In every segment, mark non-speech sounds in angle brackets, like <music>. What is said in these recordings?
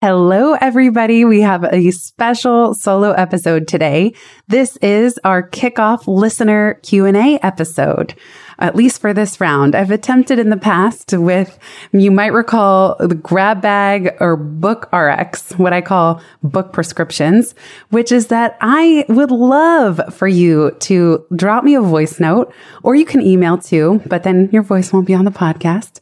Hello, everybody. We have a special solo episode today. This is our kickoff listener Q&A episode. At least for this round, I've attempted in the past with, you might recall the grab bag or book RX, what I call book prescriptions, which is that I would love for you to drop me a voice note or you can email too, but then your voice won't be on the podcast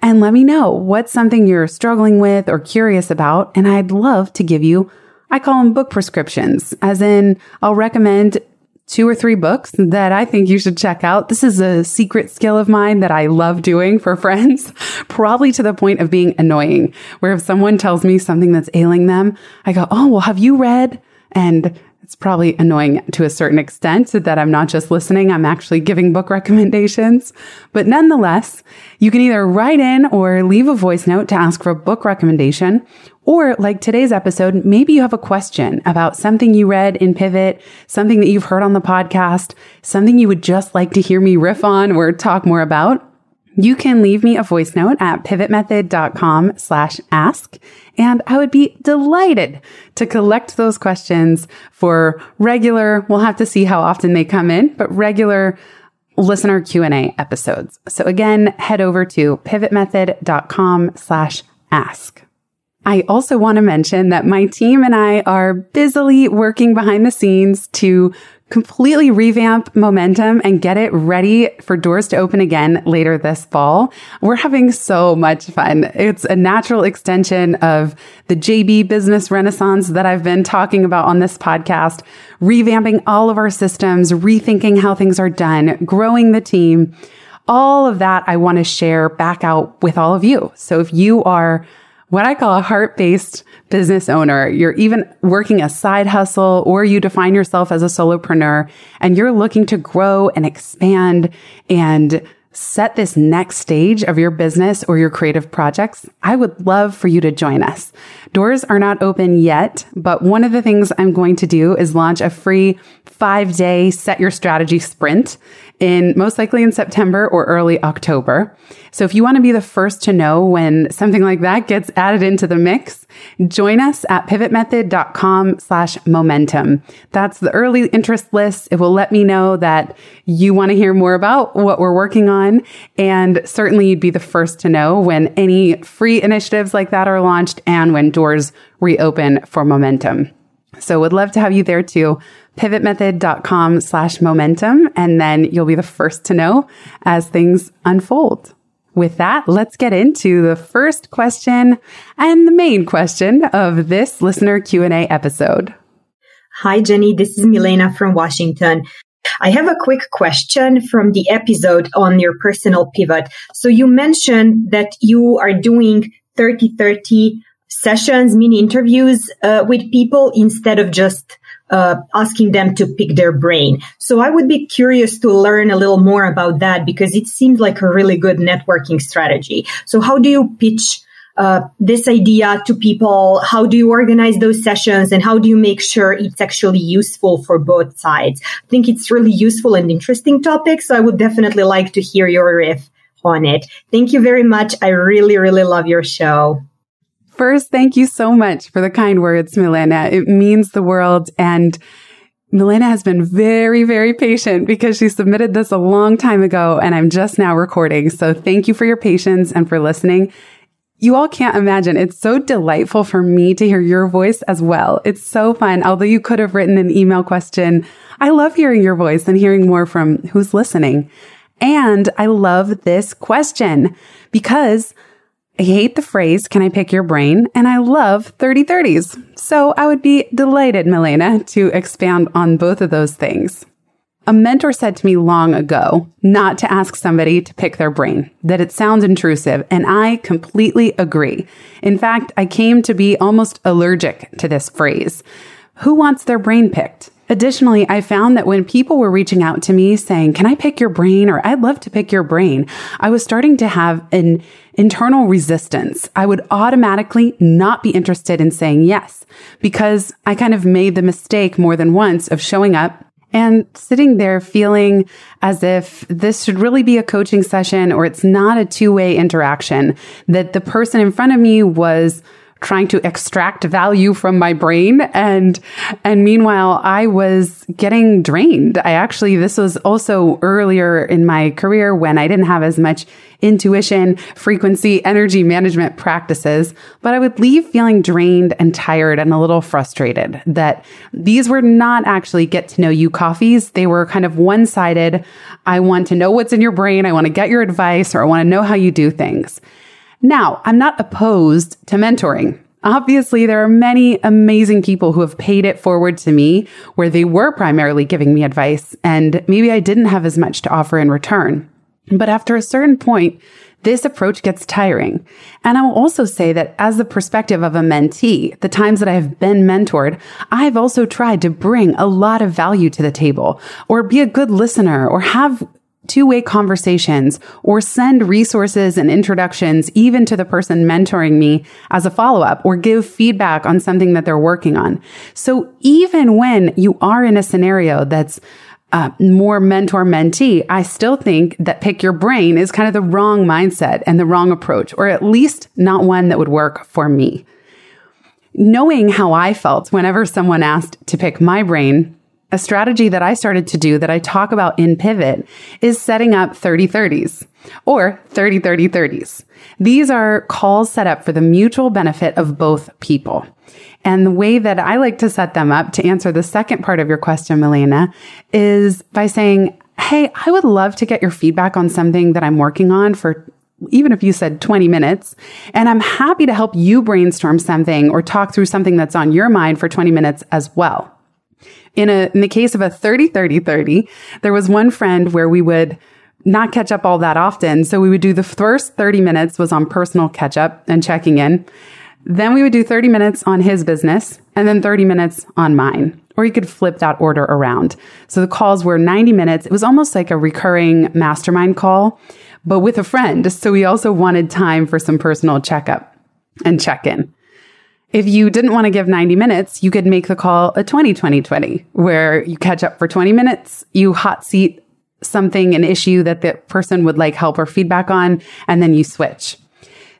and let me know what's something you're struggling with or curious about. And I'd love to give you, I call them book prescriptions, as in I'll recommend two or three books that I think you should check out. This is a secret skill of mine that I love doing for <laughs> friends, probably to the point of being annoying, where if someone tells me something that's ailing them, I go, Oh, well, have you read? And it's probably annoying to a certain extent that I'm not just listening, I'm actually giving book <laughs> recommendations. But nonetheless, you can either write in or leave a voice note to ask for a book recommendation. Or like today's episode, maybe you have a question about something you read in Pivot, something that you've heard on the podcast, something you would just like to hear me riff on or talk more about. You can leave me a voice note at pivotmethod.com slash ask. And I would be delighted to collect those questions for regular, we'll have to see how often they come in, but regular listener Q&A episodes. So again, head over to pivotmethod.com slash ask. I also want to mention that my team and I are busily working behind the scenes to completely revamp momentum and get it ready for doors to open again later this fall. We're having so much fun. It's a natural extension of the JB business renaissance that I've been talking about on this podcast, revamping all of our systems, rethinking how things are done, growing the team. All of that I want to share back out with all of you. So if you are what I call a heart based business owner. You're even working a side hustle or you define yourself as a solopreneur and you're looking to grow and expand and set this next stage of your business or your creative projects, I would love for you to join us. Doors are not open yet, but one of the things I'm going to do is launch a free five day set your strategy sprint in most likely in September or early October. So if you want to be the first to know when something like that gets added into the mix, join us at pivotmethod.com slash momentum. That's the early interest list. It will let me know that you want to hear more about what we're working on. And certainly you'd be the first to know when any free initiatives like that are launched and when doors reopen for momentum. So would love to have you there too. Pivotmethod.com slash momentum. And then you'll be the first to know as things unfold. With that, let's get into the first question and the main question of this listener Q&A episode. Hi, Jenny. This is Milena from Washington. I have a quick question from the episode on your personal pivot. So you mentioned that you are doing 30 30 sessions, mini interviews uh, with people instead of just uh, asking them to pick their brain. So I would be curious to learn a little more about that because it seems like a really good networking strategy. So how do you pitch uh, this idea to people? How do you organize those sessions and how do you make sure it's actually useful for both sides? I think it's really useful and interesting topic. So I would definitely like to hear your riff on it. Thank you very much. I really, really love your show. First, thank you so much for the kind words, Milena. It means the world. And Milena has been very, very patient because she submitted this a long time ago and I'm just now recording. So thank you for your patience and for listening. You all can't imagine. It's so delightful for me to hear your voice as well. It's so fun. Although you could have written an email question, I love hearing your voice and hearing more from who's listening. And I love this question because I hate the phrase, can I pick your brain? And I love 3030s. So I would be delighted, Milena, to expand on both of those things. A mentor said to me long ago not to ask somebody to pick their brain, that it sounds intrusive, and I completely agree. In fact, I came to be almost allergic to this phrase. Who wants their brain picked? Additionally, I found that when people were reaching out to me saying, Can I pick your brain? or I'd love to pick your brain, I was starting to have an internal resistance. I would automatically not be interested in saying yes because I kind of made the mistake more than once of showing up and sitting there feeling as if this should really be a coaching session or it's not a two way interaction, that the person in front of me was trying to extract value from my brain and and meanwhile I was getting drained. I actually this was also earlier in my career when I didn't have as much intuition, frequency, energy management practices, but I would leave feeling drained and tired and a little frustrated that these were not actually get to know you coffees. They were kind of one sided. I want to know what's in your brain. I want to get your advice or I want to know how you do things. Now, I'm not opposed to mentoring. Obviously, there are many amazing people who have paid it forward to me where they were primarily giving me advice and maybe I didn't have as much to offer in return. But after a certain point, this approach gets tiring. And I will also say that as the perspective of a mentee, the times that I have been mentored, I've also tried to bring a lot of value to the table or be a good listener or have two way conversations or send resources and introductions even to the person mentoring me as a follow up or give feedback on something that they're working on. So even when you are in a scenario that's uh, more mentor mentee, I still think that pick your brain is kind of the wrong mindset and the wrong approach, or at least not one that would work for me. Knowing how I felt whenever someone asked to pick my brain a strategy that I started to do that I talk about in Pivot is setting up 30 30s or 30 30 30s. These are calls set up for the mutual benefit of both people. And the way that I like to set them up to answer the second part of your question, Milena, is by saying, Hey, I would love to get your feedback on something that I'm working on for even if you said 20 minutes, and I'm happy to help you brainstorm something or talk through something that's on your mind for 20 minutes as well. In a, in the case of a 30, 30, 30, there was one friend where we would not catch up all that often. So we would do the first 30 minutes was on personal catch up and checking in. Then we would do 30 minutes on his business and then 30 minutes on mine. Or you could flip that order around. So the calls were 90 minutes. It was almost like a recurring mastermind call, but with a friend. So we also wanted time for some personal checkup and check in. If you didn't want to give 90 minutes, you could make the call a 20 20 20, where you catch up for 20 minutes, you hot seat something, an issue that the person would like help or feedback on, and then you switch.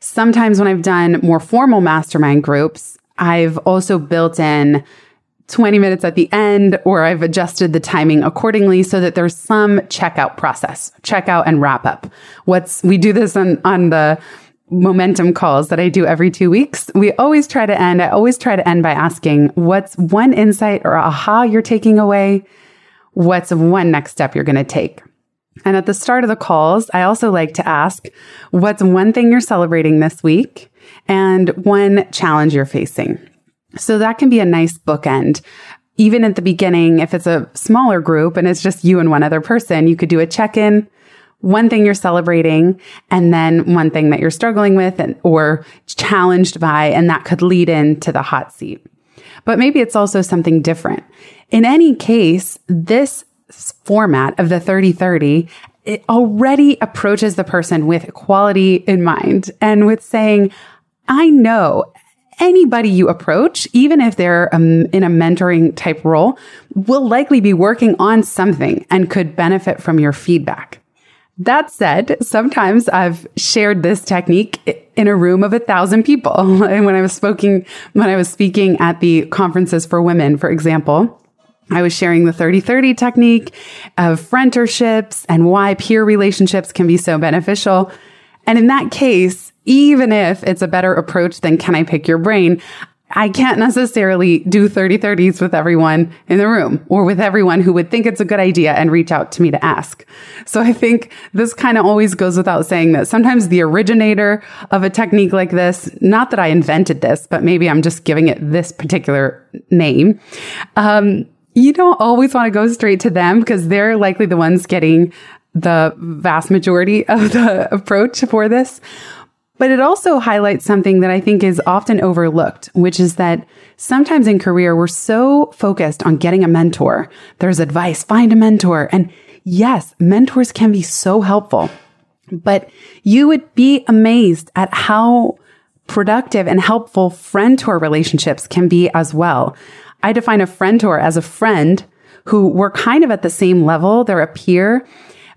Sometimes when I've done more formal mastermind groups, I've also built in 20 minutes at the end, or I've adjusted the timing accordingly so that there's some checkout process, checkout and wrap up. What's, we do this on, on the momentum calls that I do every two weeks, we always try to end, I always try to end by asking, what's one insight or aha you're taking away? What's one next step you're going to take? And at the start of the calls, I also like to ask, what's one thing you're celebrating this week and one challenge you're facing? So that can be a nice bookend. Even at the beginning, if it's a smaller group and it's just you and one other person, you could do a check in one thing you're celebrating and then one thing that you're struggling with and, or challenged by, and that could lead into the hot seat. But maybe it's also something different. In any case, this format of the 30 30, it already approaches the person with equality in mind and with saying, I know anybody you approach, even if they're um, in a mentoring type role, will likely be working on something and could benefit from your feedback. That said, sometimes I've shared this technique in a room of a thousand people. <laughs> And when I was speaking, when I was speaking at the conferences for women, for example, I was sharing the 30-30 technique of friendships and why peer relationships can be so beneficial. And in that case, even if it's a better approach than can I pick your brain, I can't necessarily do 30 30s with everyone in the room or with everyone who would think it's a good idea and reach out to me to ask. So I think this kind of always goes without saying that sometimes the originator of a technique like this, not that I invented this, but maybe I'm just giving it this particular name. Um, you don't always want to go straight to them because they're likely the ones getting the vast majority of the approach for this. But it also highlights something that I think is often overlooked, which is that sometimes in career, we're so focused on getting a mentor. There's advice, find a mentor. And yes, mentors can be so helpful, but you would be amazed at how productive and helpful friend-tour relationships can be as well. I define a friend-tour as a friend who we're kind of at the same level. They're a peer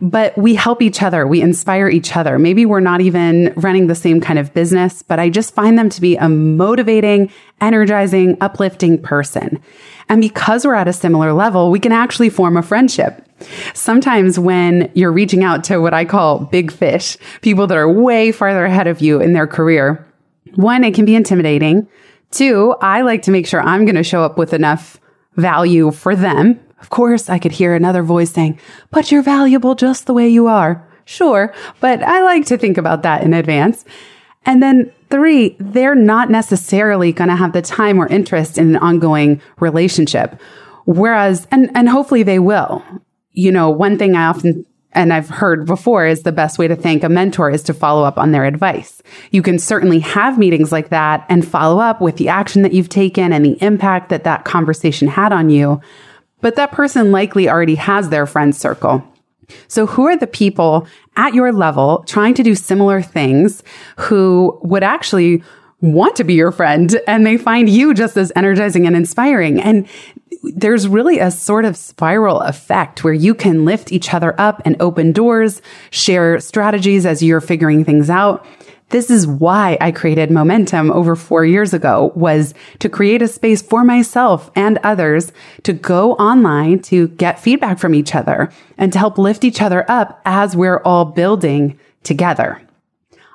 but we help each other. We inspire each other. Maybe we're not even running the same kind of business, but I just find them to be a motivating, energizing, uplifting person. And because we're at a similar level, we can actually form a friendship. Sometimes when you're reaching out to what I call big fish, people that are way farther ahead of you in their career, one, it can be intimidating. Two, I like to make sure I'm going to show up with enough value for them of course, I could hear another voice saying, but you're valuable just the way you are. Sure, but I like to think about that in advance. And then three, they're not necessarily going to have the time or interest in an ongoing relationship. Whereas, and, and hopefully they will. You know, one thing I often and I've heard before is the best way to thank a mentor is to follow up on their advice. You can certainly have meetings like that and follow up with the action that you've taken and the impact that that conversation had on you but that person likely already has their friend circle. So who are the people at your level trying to do similar things who would actually want to be your friend and they find you just as energizing and inspiring. And there's really a sort of spiral effect where you can lift each other up and open doors, share strategies as you're figuring things out. This is why I created Momentum over four years ago was to create a space for myself and others to go online to get feedback from each other and to help lift each other up as we're all building together.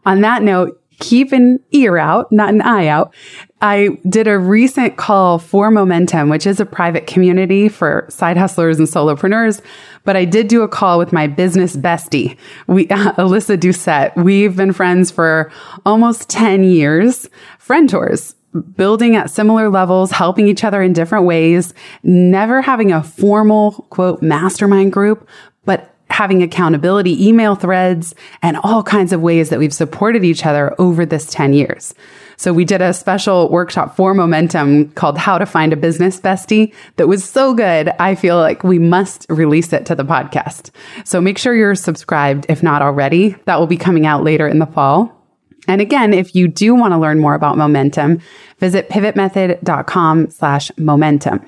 On that note, keep an ear out, not an eye out. I did a recent call for Momentum, which is a private community for side hustlers and solopreneurs. But I did do a call with my business bestie, we, uh, <laughs> Alyssa Doucette. We've been friends for almost 10 years, friend tours building at similar levels, helping each other in different ways, never having a formal quote mastermind group, having accountability email threads and all kinds of ways that we've supported each other over this 10 years. So we did a special workshop for momentum called how to find a business bestie that was so good. I feel like we must release it to the podcast. So make sure you're subscribed if not already. That will be coming out later in the fall. And again, if you do want to learn more about momentum, visit pivotmethod.com slash momentum.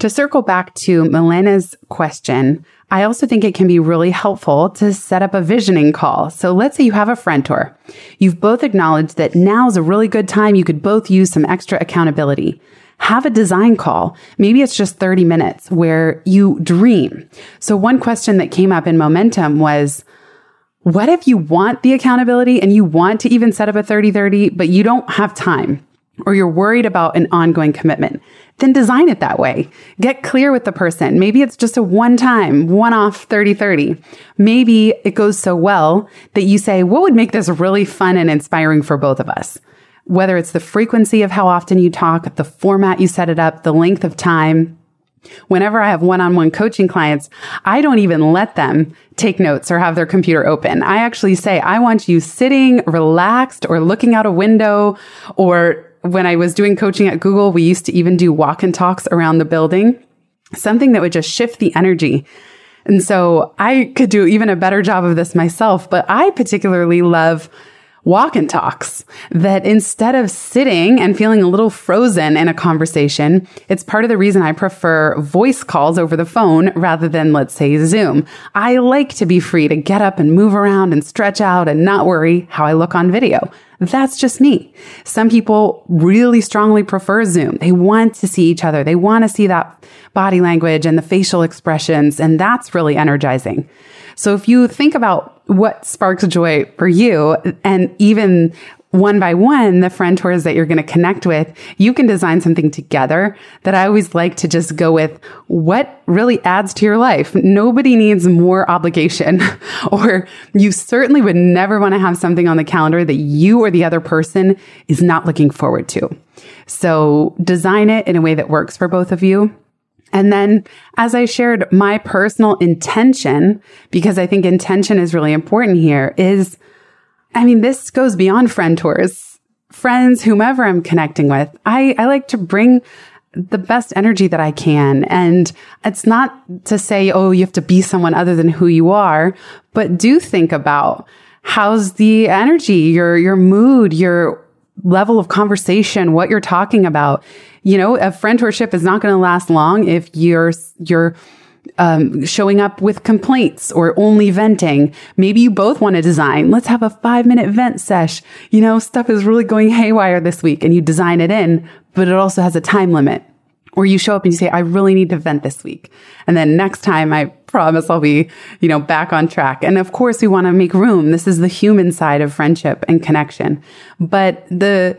To circle back to Milena's question, I also think it can be really helpful to set up a visioning call. So let's say you have a friend tour. You've both acknowledged that now is a really good time. You could both use some extra accountability. Have a design call. Maybe it's just 30 minutes where you dream. So one question that came up in momentum was, what if you want the accountability and you want to even set up a 30 30, but you don't have time? Or you're worried about an ongoing commitment, then design it that way. Get clear with the person. Maybe it's just a one time, one off 30 30. Maybe it goes so well that you say, what would make this really fun and inspiring for both of us? Whether it's the frequency of how often you talk, the format you set it up, the length of time. Whenever I have one on one coaching clients, I don't even let them take notes or have their computer open. I actually say, I want you sitting relaxed or looking out a window or when I was doing coaching at Google, we used to even do walk and talks around the building, something that would just shift the energy. And so I could do even a better job of this myself, but I particularly love walk and talks that instead of sitting and feeling a little frozen in a conversation, it's part of the reason I prefer voice calls over the phone rather than, let's say, Zoom. I like to be free to get up and move around and stretch out and not worry how I look on video. That's just me. Some people really strongly prefer Zoom. They want to see each other. They want to see that body language and the facial expressions. And that's really energizing. So if you think about what sparks joy for you and even one by one, the friend that you're going to connect with, you can design something together that I always like to just go with what really adds to your life. Nobody needs more obligation <laughs> or you certainly would never want to have something on the calendar that you or the other person is not looking forward to. So design it in a way that works for both of you. And then, as I shared, my personal intention, because I think intention is really important here, is I mean, this goes beyond friend tours, friends, whomever I'm connecting with. I, I like to bring the best energy that I can. And it's not to say, oh, you have to be someone other than who you are, but do think about how's the energy, your, your mood, your level of conversation, what you're talking about. You know, a friend friendship is not going to last long if you're, you're, um, showing up with complaints or only venting. Maybe you both want to design. Let's have a five minute vent sesh. You know, stuff is really going haywire this week and you design it in, but it also has a time limit. Or you show up and you say, I really need to vent this week. And then next time I promise I'll be, you know, back on track. And of course we want to make room. This is the human side of friendship and connection. But the,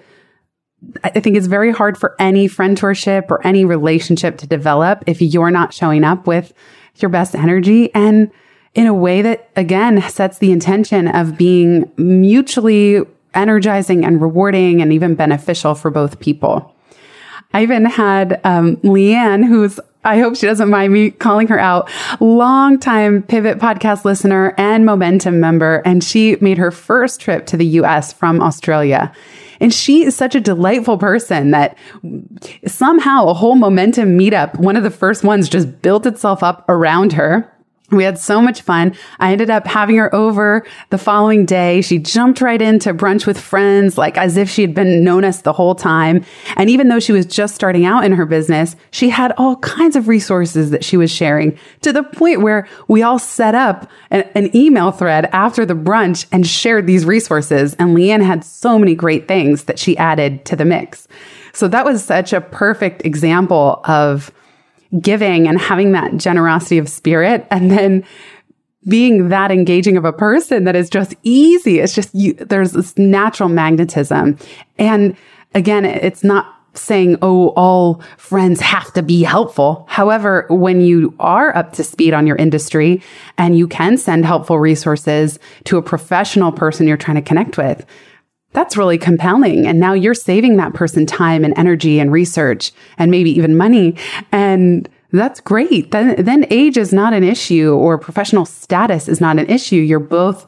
I think it's very hard for any friendship or any relationship to develop if you're not showing up with your best energy and in a way that again sets the intention of being mutually energizing and rewarding and even beneficial for both people. I even had um, Leanne, who's I hope she doesn't mind me calling her out. Longtime Pivot podcast listener and Momentum member, and she made her first trip to the US from Australia. And she is such a delightful person that somehow a whole Momentum meetup, one of the first ones, just built itself up around her. We had so much fun. I ended up having her over the following day. She jumped right into brunch with friends, like as if she had been known us the whole time. And even though she was just starting out in her business, she had all kinds of resources that she was sharing to the point where we all set up an, an email thread after the brunch and shared these resources. And Leanne had so many great things that she added to the mix. So that was such a perfect example of giving and having that generosity of spirit and then being that engaging of a person that is just easy. It's just you, there's this natural magnetism. And again, it's not saying, oh, all friends have to be helpful. However, when you are up to speed on your industry and you can send helpful resources to a professional person you're trying to connect with, that's really compelling. And now you're saving that person time and energy and research and maybe even money. And that's great. Then, then age is not an issue or professional status is not an issue. You're both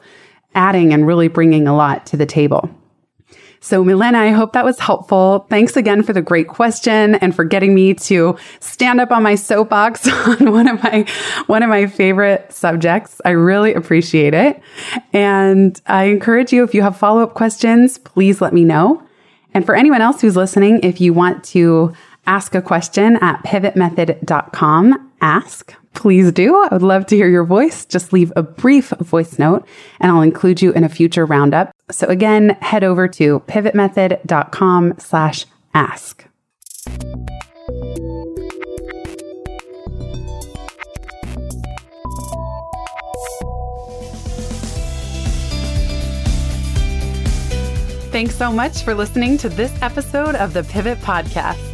adding and really bringing a lot to the table. So Milena, I hope that was helpful. Thanks again for the great question and for getting me to stand up on my soapbox <laughs> on one of my, one of my favorite subjects. I really appreciate it. And I encourage you, if you have follow up questions, please let me know. And for anyone else who's listening, if you want to ask a question at pivotmethod.com, ask please do. I would love to hear your voice. Just leave a brief voice note and I'll include you in a future roundup. So again, head over to pivotmethod.com slash ask. Thanks so much for listening to this episode of the Pivot Podcast.